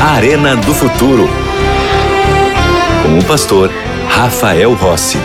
Arena do Futuro. Com o pastor Rafael Rossi.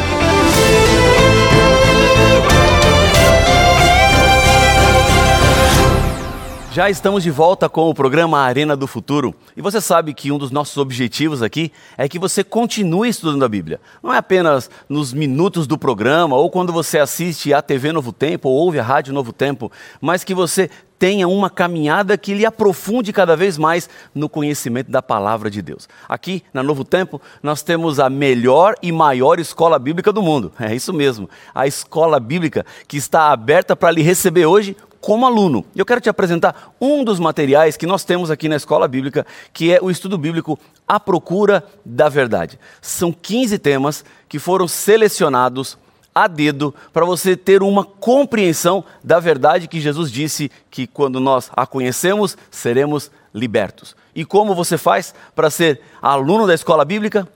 Já estamos de volta com o programa Arena do Futuro. E você sabe que um dos nossos objetivos aqui é que você continue estudando a Bíblia. Não é apenas nos minutos do programa ou quando você assiste a TV Novo Tempo ou ouve a Rádio Novo Tempo, mas que você tenha uma caminhada que lhe aprofunde cada vez mais no conhecimento da palavra de Deus. Aqui na Novo Tempo, nós temos a melhor e maior escola bíblica do mundo. É isso mesmo, a escola bíblica que está aberta para lhe receber hoje como aluno. Eu quero te apresentar um dos materiais que nós temos aqui na Escola Bíblica, que é o estudo bíblico A Procura da Verdade. São 15 temas que foram selecionados a dedo para você ter uma compreensão da verdade que Jesus disse que quando nós a conhecemos, seremos libertos. E como você faz para ser aluno da escola bíblica?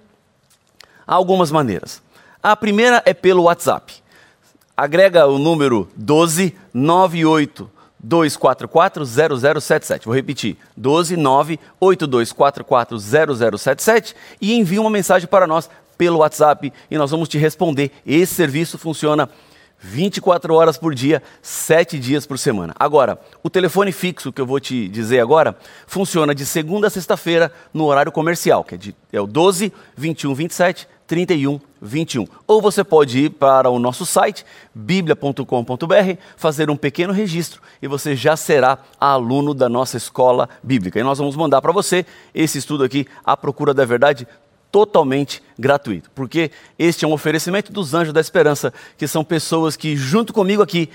Há algumas maneiras. A primeira é pelo WhatsApp agrega o número 12 98 244 0077. Vou repetir: 12 98244 0077 e envia uma mensagem para nós pelo WhatsApp e nós vamos te responder. Esse serviço funciona 24 horas por dia, 7 dias por semana. Agora, o telefone fixo que eu vou te dizer agora funciona de segunda a sexta-feira no horário comercial, que é, de, é o 12 21 27 31 21. Ou você pode ir para o nosso site, biblia.com.br, fazer um pequeno registro e você já será aluno da nossa escola bíblica. E nós vamos mandar para você esse estudo aqui, A Procura da Verdade, totalmente gratuito, porque este é um oferecimento dos Anjos da Esperança, que são pessoas que, junto comigo aqui,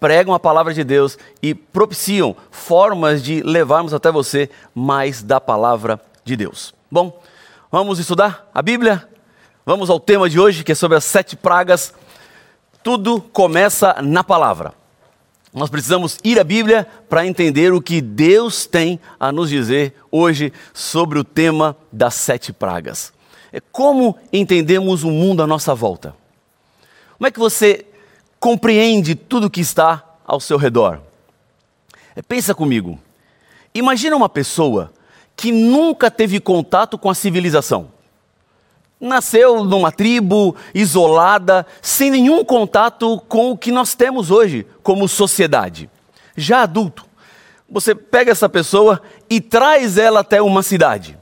pregam a palavra de Deus e propiciam formas de levarmos até você mais da palavra de Deus. Bom, vamos estudar a Bíblia? Vamos ao tema de hoje, que é sobre as sete pragas. Tudo começa na palavra. Nós precisamos ir à Bíblia para entender o que Deus tem a nos dizer hoje sobre o tema das sete pragas. É como entendemos o mundo à nossa volta? Como é que você compreende tudo que está ao seu redor? É, pensa comigo. Imagina uma pessoa que nunca teve contato com a civilização nasceu numa tribo isolada, sem nenhum contato com o que nós temos hoje como sociedade. Já adulto, você pega essa pessoa e traz ela até uma cidade.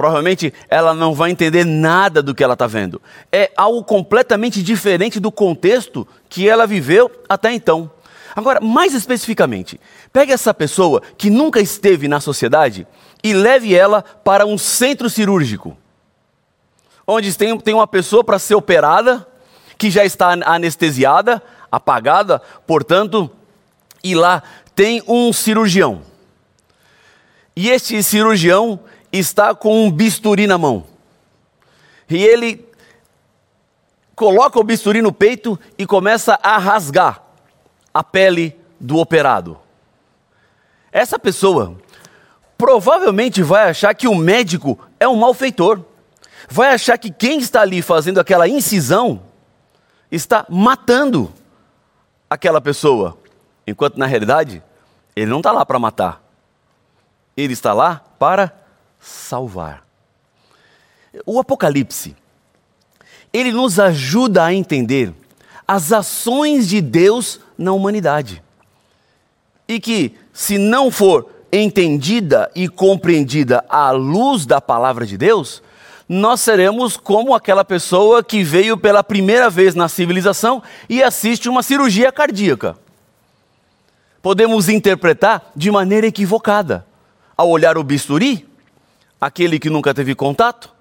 Provavelmente ela não vai entender nada do que ela está vendo. É algo completamente diferente do contexto que ela viveu até então. Agora, mais especificamente, pegue essa pessoa que nunca esteve na sociedade e leve ela para um centro cirúrgico onde tem, tem uma pessoa para ser operada, que já está anestesiada, apagada, portanto, e lá tem um cirurgião. E este cirurgião está com um bisturi na mão. E ele coloca o bisturi no peito e começa a rasgar a pele do operado. Essa pessoa provavelmente vai achar que o médico é um malfeitor vai achar que quem está ali fazendo aquela incisão está matando aquela pessoa, enquanto na realidade ele não está lá para matar, ele está lá para salvar. O Apocalipse, ele nos ajuda a entender as ações de Deus na humanidade. E que, se não for entendida e compreendida à luz da palavra de Deus, nós seremos como aquela pessoa que veio pela primeira vez na civilização e assiste uma cirurgia cardíaca. Podemos interpretar de maneira equivocada. Ao olhar o bisturi, aquele que nunca teve contato,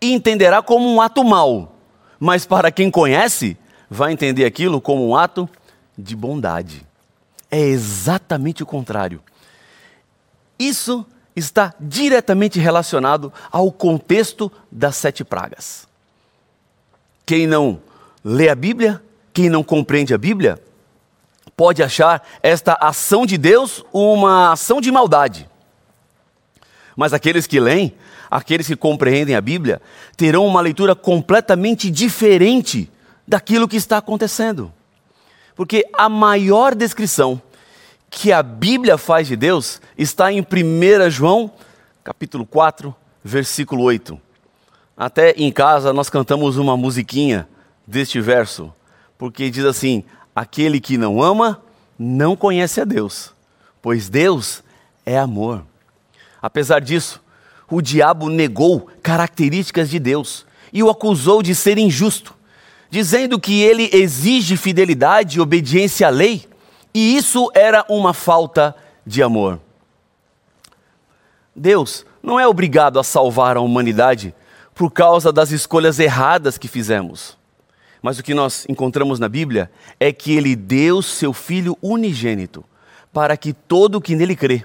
entenderá como um ato mau, mas para quem conhece, vai entender aquilo como um ato de bondade. É exatamente o contrário. Isso está diretamente relacionado ao contexto das sete pragas. Quem não lê a Bíblia, quem não compreende a Bíblia, pode achar esta ação de Deus uma ação de maldade. Mas aqueles que leem, aqueles que compreendem a Bíblia, terão uma leitura completamente diferente daquilo que está acontecendo. Porque a maior descrição que a Bíblia faz de Deus está em 1 João, capítulo 4, versículo 8. Até em casa nós cantamos uma musiquinha deste verso, porque diz assim: Aquele que não ama, não conhece a Deus, pois Deus é amor. Apesar disso, o diabo negou características de Deus e o acusou de ser injusto, dizendo que ele exige fidelidade e obediência à lei, e isso era uma falta de amor. Deus não é obrigado a salvar a humanidade por causa das escolhas erradas que fizemos. Mas o que nós encontramos na Bíblia é que ele deu seu filho unigênito para que todo o que nele crê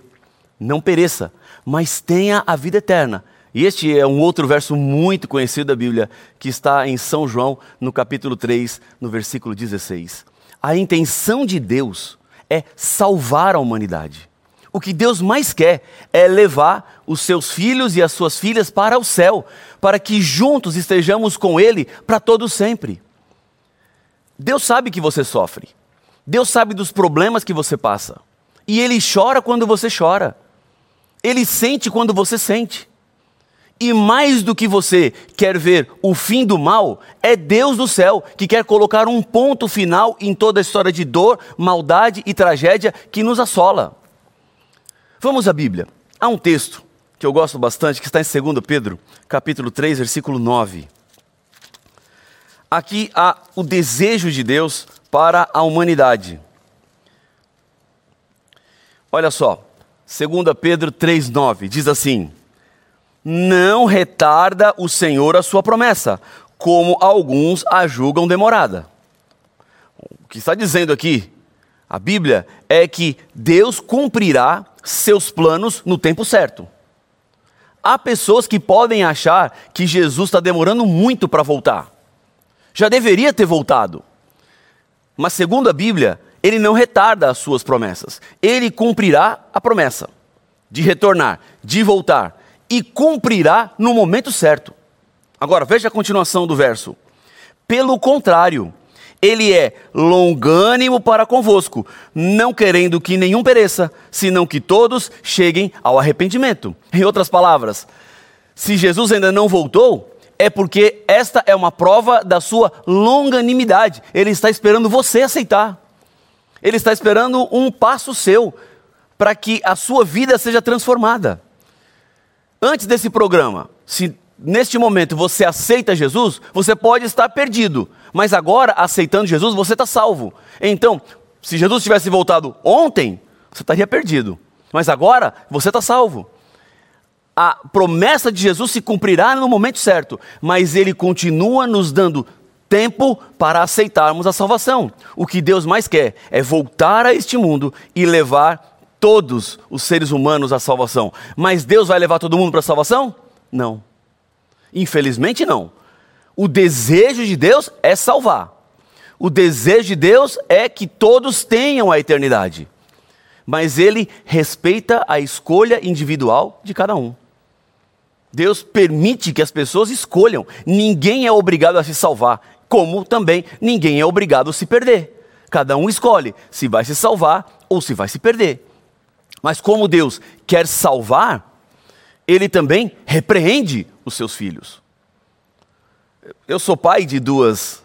não pereça, mas tenha a vida eterna. E este é um outro verso muito conhecido da Bíblia, que está em São João, no capítulo 3, no versículo 16. A intenção de Deus é salvar a humanidade. O que Deus mais quer é levar os seus filhos e as suas filhas para o céu, para que juntos estejamos com Ele para todo sempre. Deus sabe que você sofre. Deus sabe dos problemas que você passa. E Ele chora quando você chora. Ele sente quando você sente. E mais do que você quer ver o fim do mal, é Deus do céu que quer colocar um ponto final em toda a história de dor, maldade e tragédia que nos assola. Vamos à Bíblia. Há um texto que eu gosto bastante que está em 2 Pedro, capítulo 3, versículo 9. Aqui há o desejo de Deus para a humanidade. Olha só, 2 Pedro 3,9 diz assim: Não retarda o Senhor a sua promessa, como alguns a julgam demorada. O que está dizendo aqui, a Bíblia, é que Deus cumprirá seus planos no tempo certo. Há pessoas que podem achar que Jesus está demorando muito para voltar. Já deveria ter voltado. Mas, segundo a Bíblia, ele não retarda as suas promessas. Ele cumprirá a promessa de retornar, de voltar e cumprirá no momento certo. Agora, veja a continuação do verso. Pelo contrário, ele é longânimo para convosco, não querendo que nenhum pereça, senão que todos cheguem ao arrependimento. Em outras palavras, se Jesus ainda não voltou, é porque esta é uma prova da sua longanimidade. Ele está esperando você aceitar. Ele está esperando um passo seu para que a sua vida seja transformada. Antes desse programa, se neste momento você aceita Jesus, você pode estar perdido, mas agora, aceitando Jesus, você está salvo. Então, se Jesus tivesse voltado ontem, você estaria perdido, mas agora você está salvo. A promessa de Jesus se cumprirá no momento certo, mas ele continua nos dando tempo para aceitarmos a salvação. O que Deus mais quer é voltar a este mundo e levar todos os seres humanos à salvação. Mas Deus vai levar todo mundo para a salvação? Não. Infelizmente, não. O desejo de Deus é salvar. O desejo de Deus é que todos tenham a eternidade. Mas Ele respeita a escolha individual de cada um. Deus permite que as pessoas escolham. Ninguém é obrigado a se salvar como também ninguém é obrigado a se perder. Cada um escolhe se vai se salvar ou se vai se perder. Mas como Deus quer salvar, ele também repreende os seus filhos. Eu sou pai de duas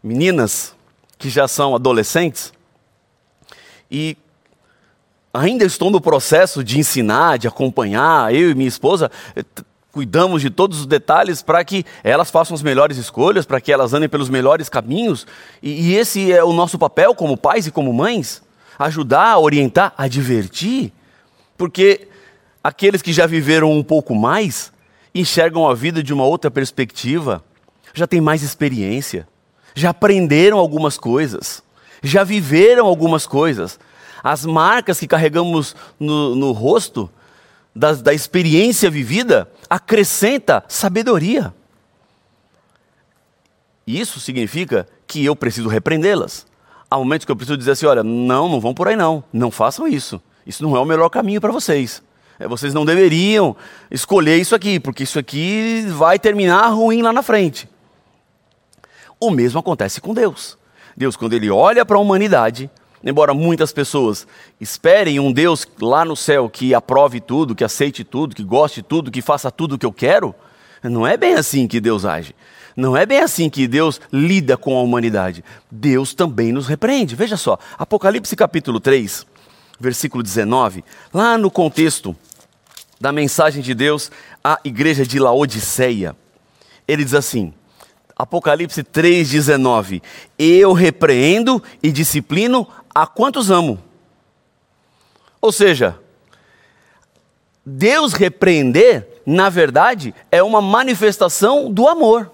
meninas que já são adolescentes e ainda estou no processo de ensinar, de acompanhar, eu e minha esposa, cuidamos de todos os detalhes para que elas façam as melhores escolhas, para que elas andem pelos melhores caminhos. E, e, esse é o nosso papel como pais e como mães: ajudar, orientar, a divertir. Porque aqueles que já viveram um pouco mais enxergam a vida de uma outra perspectiva, já têm mais experiência, já aprenderam algumas coisas, já viveram algumas coisas. As marcas que carregamos no, no rosto da, da experiência vivida acrescenta sabedoria. Isso significa que eu preciso repreendê-las. Há momentos que eu preciso dizer assim: olha, não, não vão por aí não, não façam isso. Isso não é o melhor caminho para vocês. É, vocês não deveriam escolher isso aqui, porque isso aqui vai terminar ruim lá na frente. O mesmo acontece com Deus. Deus, quando Ele olha para a humanidade, embora muitas pessoas esperem um Deus lá no céu que aprove tudo, que aceite tudo, que goste tudo, que faça tudo o que eu quero, não é bem assim que Deus age. Não é bem assim que Deus lida com a humanidade. Deus também nos repreende. Veja só, Apocalipse capítulo 3, versículo 19, lá no contexto da mensagem de Deus à igreja de Laodiceia. Ele diz assim: Apocalipse 3,19: Eu repreendo e disciplino a quantos amo. Ou seja, Deus repreender, na verdade, é uma manifestação do amor.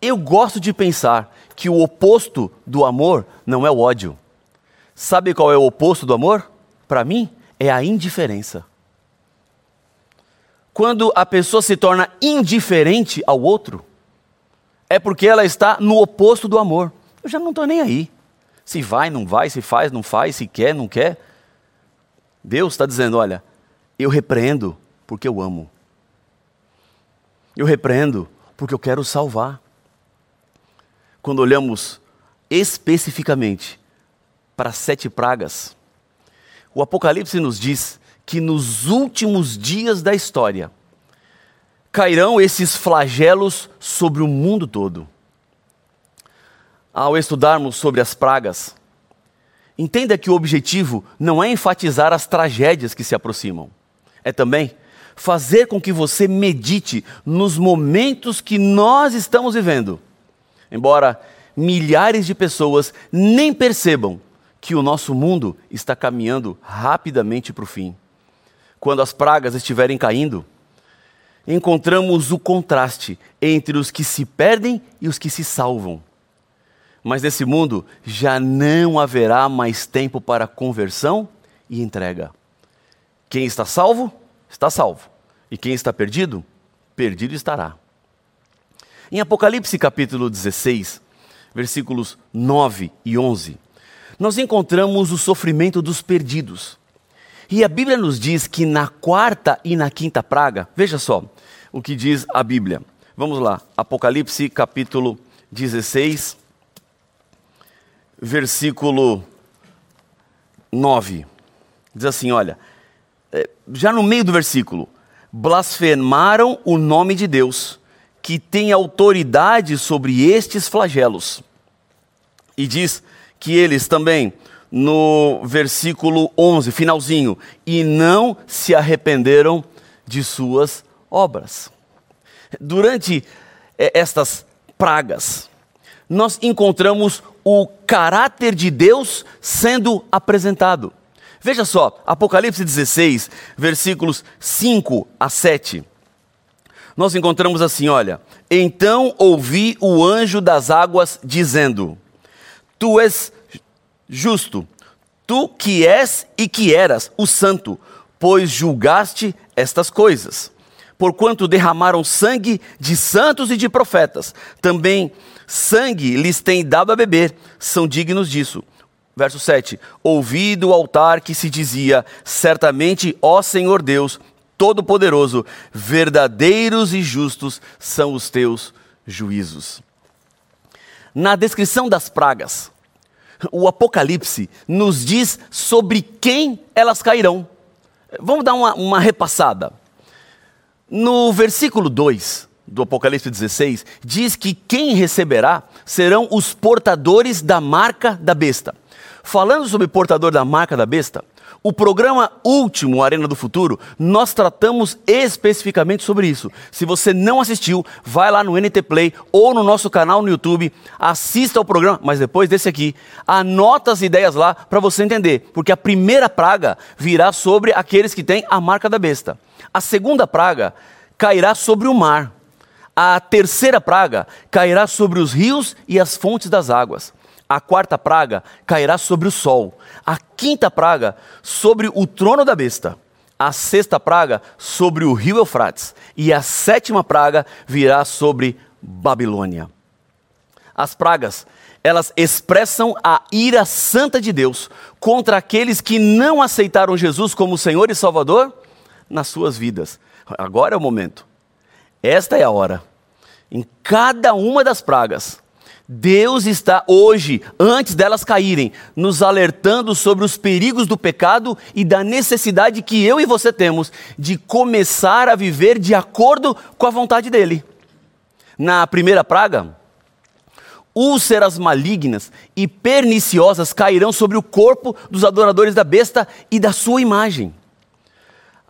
Eu gosto de pensar que o oposto do amor não é o ódio. Sabe qual é o oposto do amor? Para mim, é a indiferença. Quando a pessoa se torna indiferente ao outro, é porque ela está no oposto do amor. Eu já não estou nem aí. Se vai, não vai, se faz, não faz, se quer, não quer. Deus está dizendo: olha, eu repreendo porque eu amo. Eu repreendo porque eu quero salvar. Quando olhamos especificamente para as sete pragas, o Apocalipse nos diz que nos últimos dias da história cairão esses flagelos sobre o mundo todo. Ao estudarmos sobre as pragas, entenda que o objetivo não é enfatizar as tragédias que se aproximam, é também fazer com que você medite nos momentos que nós estamos vivendo. Embora milhares de pessoas nem percebam que o nosso mundo está caminhando rapidamente para o fim quando as pragas estiverem caindo, encontramos o contraste entre os que se perdem e os que se salvam. Mas nesse mundo já não haverá mais tempo para conversão e entrega. Quem está salvo, está salvo. E quem está perdido, perdido estará. Em Apocalipse capítulo 16, versículos 9 e 11, nós encontramos o sofrimento dos perdidos. E a Bíblia nos diz que na quarta e na quinta praga, veja só o que diz a Bíblia. Vamos lá, Apocalipse capítulo 16, versículo 9. Diz assim: olha, é, já no meio do versículo, blasfemaram o nome de Deus, que tem autoridade sobre estes flagelos. E diz que eles também no versículo 11, finalzinho, e não se arrependeram de suas obras. Durante eh, estas pragas, nós encontramos o caráter de Deus sendo apresentado. Veja só, Apocalipse 16, versículos 5 a 7. Nós encontramos assim: olha, então ouvi o anjo das águas dizendo: Tu és justo, tu que és e que eras o santo, pois julgaste estas coisas. Porquanto derramaram sangue de santos e de profetas, também sangue lhes tem dado a beber, são dignos disso. Verso 7: Ouvi do altar que se dizia: Certamente, ó Senhor Deus, Todo-Poderoso, verdadeiros e justos são os teus juízos. Na descrição das pragas, o Apocalipse nos diz sobre quem elas cairão. Vamos dar uma, uma repassada. No versículo 2 do Apocalipse 16, diz que quem receberá serão os portadores da marca da besta. Falando sobre portador da marca da besta, o programa último, Arena do Futuro, nós tratamos especificamente sobre isso. Se você não assistiu, vai lá no NT Play ou no nosso canal no YouTube, assista ao programa, mas depois desse aqui, anota as ideias lá para você entender, porque a primeira praga virá sobre aqueles que têm a marca da besta. A segunda praga cairá sobre o mar. A terceira praga cairá sobre os rios e as fontes das águas. A quarta praga cairá sobre o sol. A quinta praga sobre o trono da besta. A sexta praga sobre o rio Eufrates. E a sétima praga virá sobre Babilônia. As pragas, elas expressam a ira santa de Deus contra aqueles que não aceitaram Jesus como Senhor e Salvador nas suas vidas. Agora é o momento. Esta é a hora. Em cada uma das pragas, Deus está hoje, antes delas caírem, nos alertando sobre os perigos do pecado e da necessidade que eu e você temos de começar a viver de acordo com a vontade dele. Na primeira praga, úlceras malignas e perniciosas cairão sobre o corpo dos adoradores da besta e da sua imagem.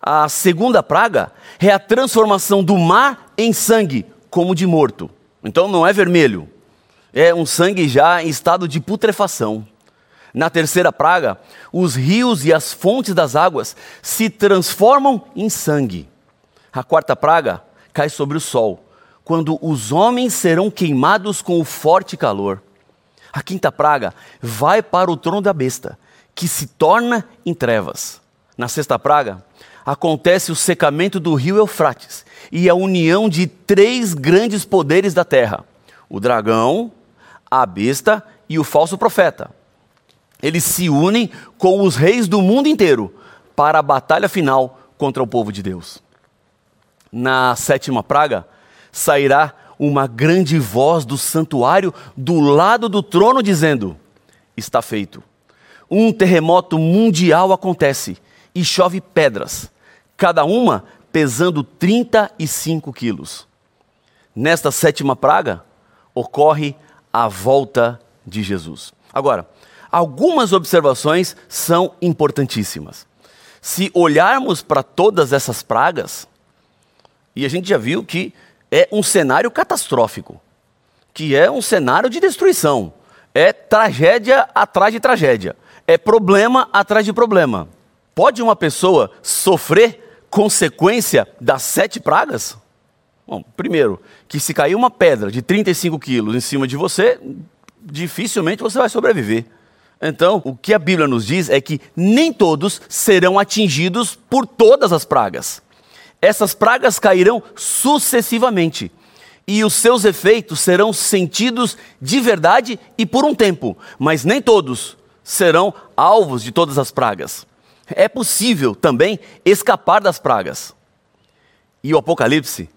A segunda praga é a transformação do mar em sangue, como de morto. Então não é vermelho, é um sangue já em estado de putrefação. Na terceira praga, os rios e as fontes das águas se transformam em sangue. A quarta praga cai sobre o sol, quando os homens serão queimados com o forte calor. A quinta praga vai para o trono da besta, que se torna em trevas. Na sexta praga, acontece o secamento do rio Eufrates e a união de três grandes poderes da terra: o dragão, a besta e o falso profeta. Eles se unem com os reis do mundo inteiro para a batalha final contra o povo de Deus. Na sétima praga, sairá uma grande voz do santuário do lado do trono, dizendo: Está feito. Um terremoto mundial acontece e chove pedras, cada uma pesando 35 quilos. Nesta sétima praga, ocorre a volta de Jesus. Agora, algumas observações são importantíssimas. Se olharmos para todas essas pragas, e a gente já viu que é um cenário catastrófico, que é um cenário de destruição, é tragédia atrás de tragédia, é problema atrás de problema. Pode uma pessoa sofrer consequência das sete pragas? Bom, primeiro, que se cair uma pedra de 35 quilos em cima de você, dificilmente você vai sobreviver. Então, o que a Bíblia nos diz é que nem todos serão atingidos por todas as pragas. Essas pragas cairão sucessivamente e os seus efeitos serão sentidos de verdade e por um tempo, mas nem todos serão alvos de todas as pragas. É possível também escapar das pragas. E o Apocalipse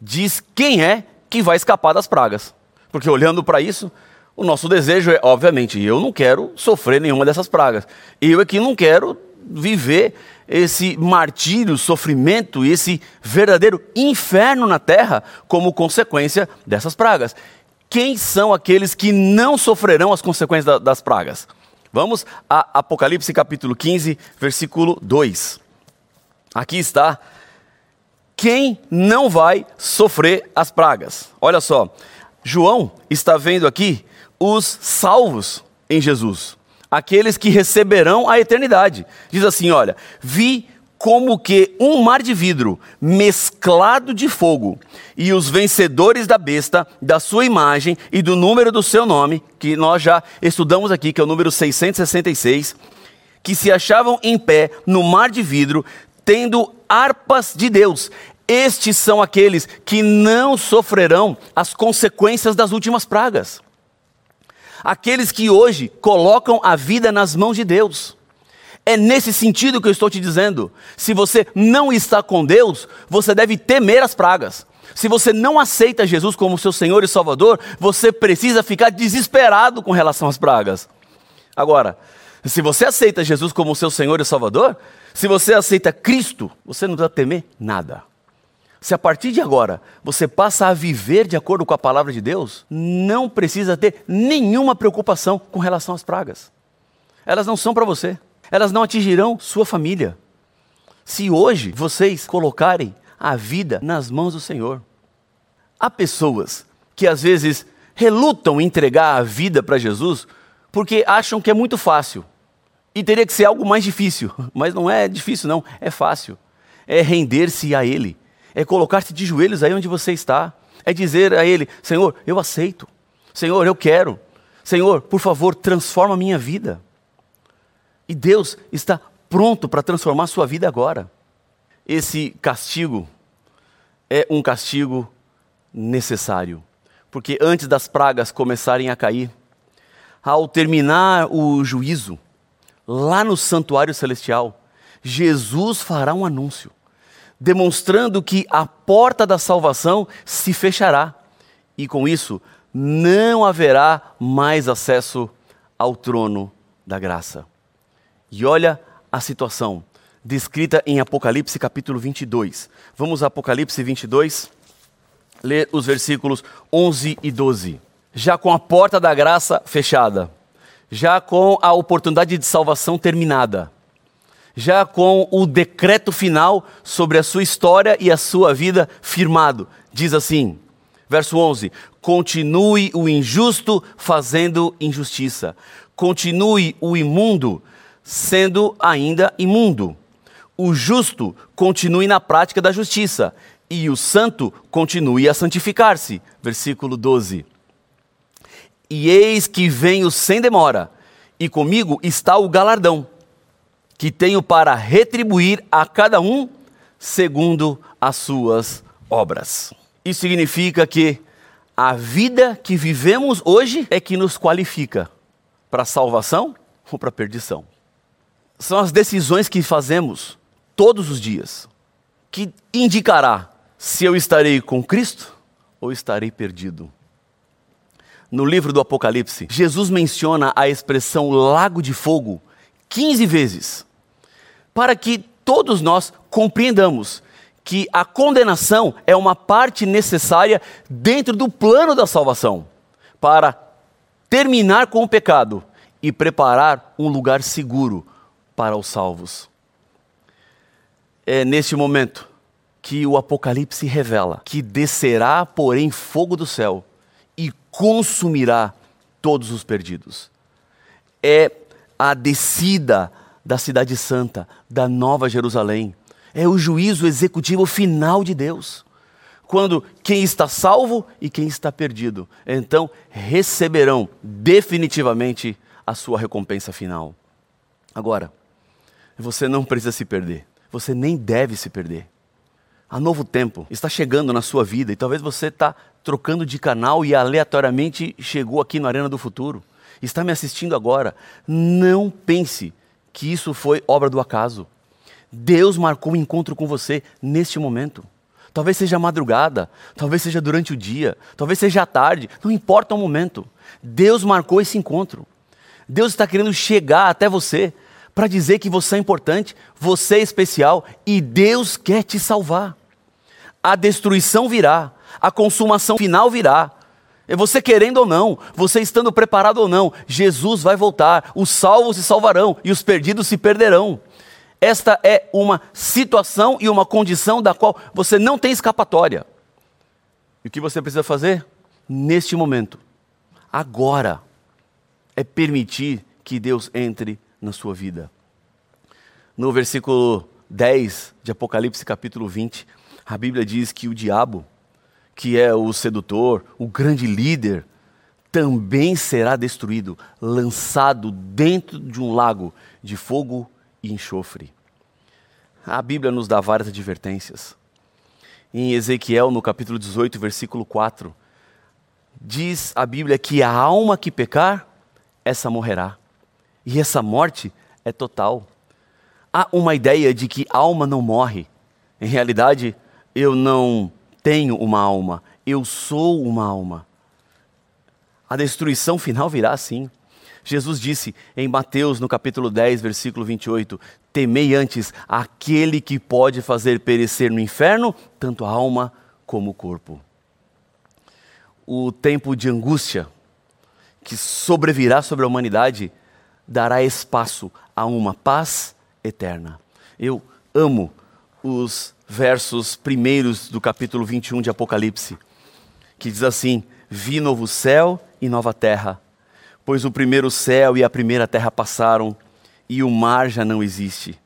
diz quem é que vai escapar das pragas. Porque olhando para isso, o nosso desejo é, obviamente, eu não quero sofrer nenhuma dessas pragas. Eu aqui não quero viver esse martírio, sofrimento e esse verdadeiro inferno na terra como consequência dessas pragas. Quem são aqueles que não sofrerão as consequências das pragas? Vamos a Apocalipse capítulo 15, versículo 2. Aqui está quem não vai sofrer as pragas. Olha só, João está vendo aqui os salvos em Jesus, aqueles que receberão a eternidade. Diz assim: olha, vi como que um mar de vidro mesclado de fogo, e os vencedores da besta, da sua imagem e do número do seu nome, que nós já estudamos aqui, que é o número 666, que se achavam em pé no mar de vidro, tendo harpas de Deus. Estes são aqueles que não sofrerão as consequências das últimas pragas. Aqueles que hoje colocam a vida nas mãos de Deus. É nesse sentido que eu estou te dizendo. Se você não está com Deus, você deve temer as pragas. Se você não aceita Jesus como seu Senhor e Salvador, você precisa ficar desesperado com relação às pragas. Agora, se você aceita Jesus como seu Senhor e Salvador, se você aceita Cristo, você não precisa temer nada. Se a partir de agora você passa a viver de acordo com a palavra de Deus, não precisa ter nenhuma preocupação com relação às pragas. Elas não são para você, elas não atingirão sua família. Se hoje vocês colocarem a vida nas mãos do Senhor. Há pessoas que às vezes relutam em entregar a vida para Jesus porque acham que é muito fácil. E teria que ser algo mais difícil. Mas não é difícil, não. É fácil. É render-se a Ele. É colocar-se de joelhos aí onde você está. É dizer a Ele: Senhor, eu aceito. Senhor, eu quero. Senhor, por favor, transforma a minha vida. E Deus está pronto para transformar a sua vida agora. Esse castigo é um castigo necessário. Porque antes das pragas começarem a cair, ao terminar o juízo, lá no santuário celestial, Jesus fará um anúncio, demonstrando que a porta da salvação se fechará. E com isso, não haverá mais acesso ao trono da graça. E olha a situação descrita em Apocalipse capítulo 22. Vamos a Apocalipse 22, ler os versículos 11 e 12. Já com a porta da graça fechada, já com a oportunidade de salvação terminada, já com o decreto final sobre a sua história e a sua vida firmado. Diz assim, verso 11: Continue o injusto fazendo injustiça, continue o imundo sendo ainda imundo. O justo continue na prática da justiça, e o santo continue a santificar-se. Versículo 12. E eis que venho sem demora, e comigo está o galardão, que tenho para retribuir a cada um segundo as suas obras. Isso significa que a vida que vivemos hoje é que nos qualifica para salvação ou para perdição. São as decisões que fazemos todos os dias que indicará se eu estarei com Cristo ou estarei perdido. No livro do Apocalipse, Jesus menciona a expressão lago de fogo 15 vezes, para que todos nós compreendamos que a condenação é uma parte necessária dentro do plano da salvação, para terminar com o pecado e preparar um lugar seguro para os salvos. É neste momento que o Apocalipse revela que descerá, porém, fogo do céu consumirá todos os perdidos. É a descida da Cidade Santa, da Nova Jerusalém. É o juízo executivo final de Deus. Quando quem está salvo e quem está perdido, então receberão definitivamente a sua recompensa final. Agora, você não precisa se perder. Você nem deve se perder. Há novo tempo está chegando na sua vida e talvez você está trocando de canal e aleatoriamente chegou aqui na Arena do Futuro. Está me assistindo agora. Não pense que isso foi obra do acaso. Deus marcou um encontro com você neste momento. Talvez seja madrugada, talvez seja durante o dia, talvez seja à tarde, não importa o momento. Deus marcou esse encontro. Deus está querendo chegar até você para dizer que você é importante, você é especial e Deus quer te salvar. A destruição virá, a consumação final virá. É você querendo ou não, você estando preparado ou não, Jesus vai voltar, os salvos se salvarão e os perdidos se perderão. Esta é uma situação e uma condição da qual você não tem escapatória. E o que você precisa fazer? Neste momento, agora, é permitir que Deus entre na sua vida. No versículo 10 de Apocalipse, capítulo 20, a Bíblia diz que o diabo, que é o sedutor, o grande líder, também será destruído, lançado dentro de um lago de fogo e enxofre. A Bíblia nos dá várias advertências. Em Ezequiel, no capítulo 18, versículo 4, diz a Bíblia que a alma que pecar, essa morrerá. E essa morte é total. Há uma ideia de que alma não morre. Em realidade, eu não tenho uma alma, eu sou uma alma. A destruição final virá assim. Jesus disse em Mateus, no capítulo 10, versículo 28, temei antes aquele que pode fazer perecer no inferno tanto a alma como o corpo. O tempo de angústia que sobrevirá sobre a humanidade dará espaço a uma paz eterna. Eu amo os versos primeiros do capítulo 21 de Apocalipse, que diz assim: Vi novo céu e nova terra, pois o primeiro céu e a primeira terra passaram e o mar já não existe.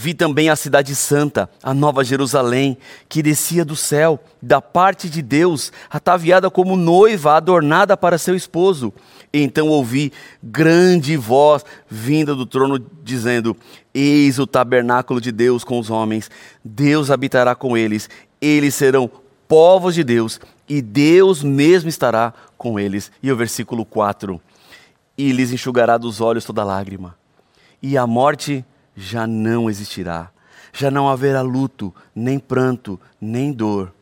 Vi também a cidade santa, a nova Jerusalém, que descia do céu, da parte de Deus, ataviada como noiva adornada para seu esposo. Então ouvi grande voz vinda do trono, dizendo: Eis o tabernáculo de Deus com os homens, Deus habitará com eles, eles serão povos de Deus, e Deus mesmo estará com eles. E o versículo 4: E lhes enxugará dos olhos toda lágrima, e a morte já não existirá, já não haverá luto, nem pranto, nem dor,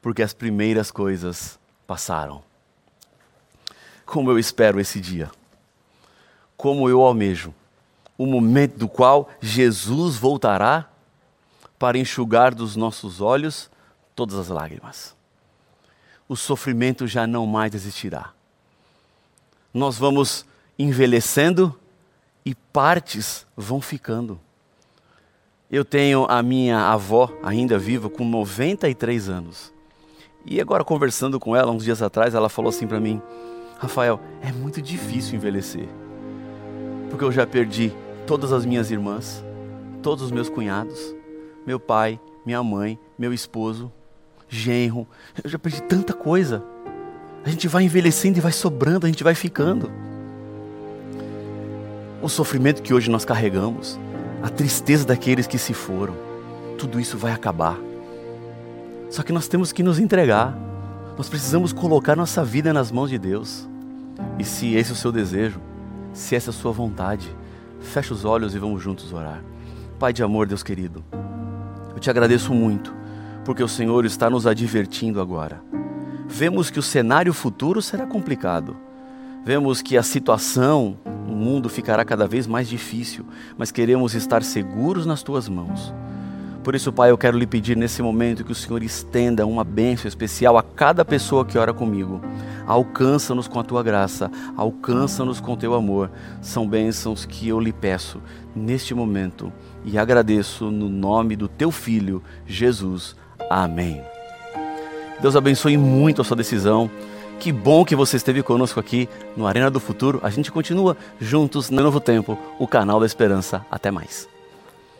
porque as primeiras coisas passaram. como eu espero esse dia. Como eu almejo o momento do qual Jesus voltará para enxugar dos nossos olhos todas as lágrimas. O sofrimento já não mais existirá. Nós vamos envelhecendo e partes vão ficando. Eu tenho a minha avó ainda viva com 93 anos. E agora conversando com ela uns dias atrás, ela falou assim para mim: "Rafael, é muito difícil envelhecer. Porque eu já perdi todas as minhas irmãs, todos os meus cunhados, meu pai, minha mãe, meu esposo, genro. Eu já perdi tanta coisa. A gente vai envelhecendo e vai sobrando, a gente vai ficando. O sofrimento que hoje nós carregamos, a tristeza daqueles que se foram, tudo isso vai acabar. Só que nós temos que nos entregar. Nós precisamos colocar nossa vida nas mãos de Deus. E se esse é o seu desejo, se essa é a sua vontade, feche os olhos e vamos juntos orar. Pai de amor, Deus querido, eu te agradeço muito, porque o Senhor está nos advertindo agora. Vemos que o cenário futuro será complicado. Vemos que a situação no mundo ficará cada vez mais difícil, mas queremos estar seguros nas tuas mãos. Por isso, Pai, eu quero lhe pedir nesse momento que o Senhor estenda uma bênção especial a cada pessoa que ora comigo. Alcança-nos com a tua graça, alcança-nos com o teu amor. São bênçãos que eu lhe peço neste momento e agradeço no nome do teu filho, Jesus. Amém. Deus abençoe muito a sua decisão. Que bom que você esteve conosco aqui no Arena do Futuro. A gente continua juntos no Novo Tempo, o canal da Esperança. Até mais.